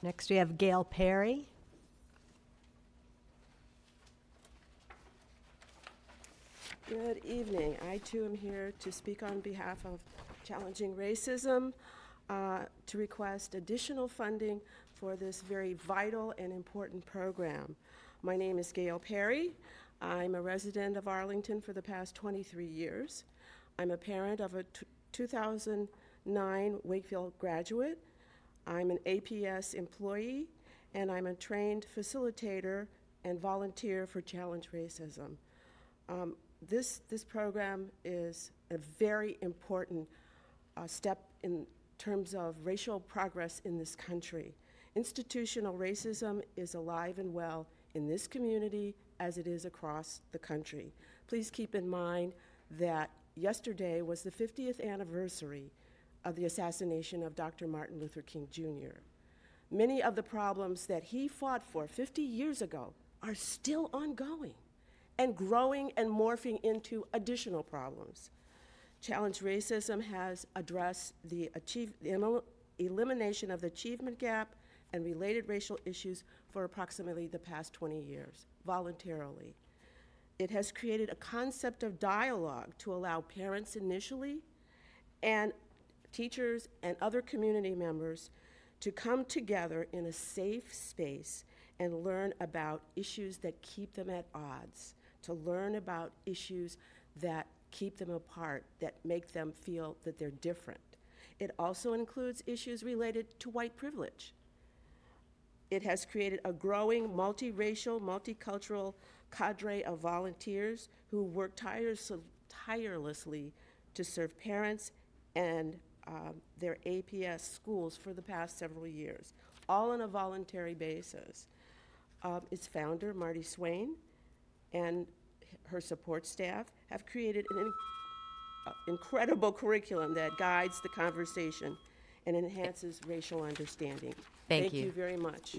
Next, we have Gail Perry. Good evening. I too am here to speak on behalf of Challenging Racism, uh, to request additional funding for this very vital and important program. My name is Gail Perry. I'm a resident of Arlington for the past 23 years. I'm a parent of a t- 2009 Wakefield graduate. I'm an APS employee, and I'm a trained facilitator and volunteer for Challenge Racism. Um, this, this program is a very important uh, step in terms of racial progress in this country. Institutional racism is alive and well in this community as it is across the country. Please keep in mind that yesterday was the 50th anniversary of the assassination of Dr. Martin Luther King Jr. Many of the problems that he fought for 50 years ago are still ongoing and growing and morphing into additional problems. Challenge Racism has addressed the, achieve, the elim- elimination of the achievement gap and related racial issues for approximately the past 20 years, voluntarily. It has created a concept of dialogue to allow parents initially and teachers and other community members to come together in a safe space and learn about issues that keep them at odds, to learn about issues that keep them apart, that make them feel that they're different. It also includes issues related to white privilege. It has created a growing multiracial, multicultural cadre of volunteers who work tirelessly to serve parents and um, their APS schools for the past several years, all on a voluntary basis. Um, its founder, Marty Swaim, and her support staff have created an in- uh, incredible curriculum that guides the conversation and enhances racial understanding. Thank you. very much.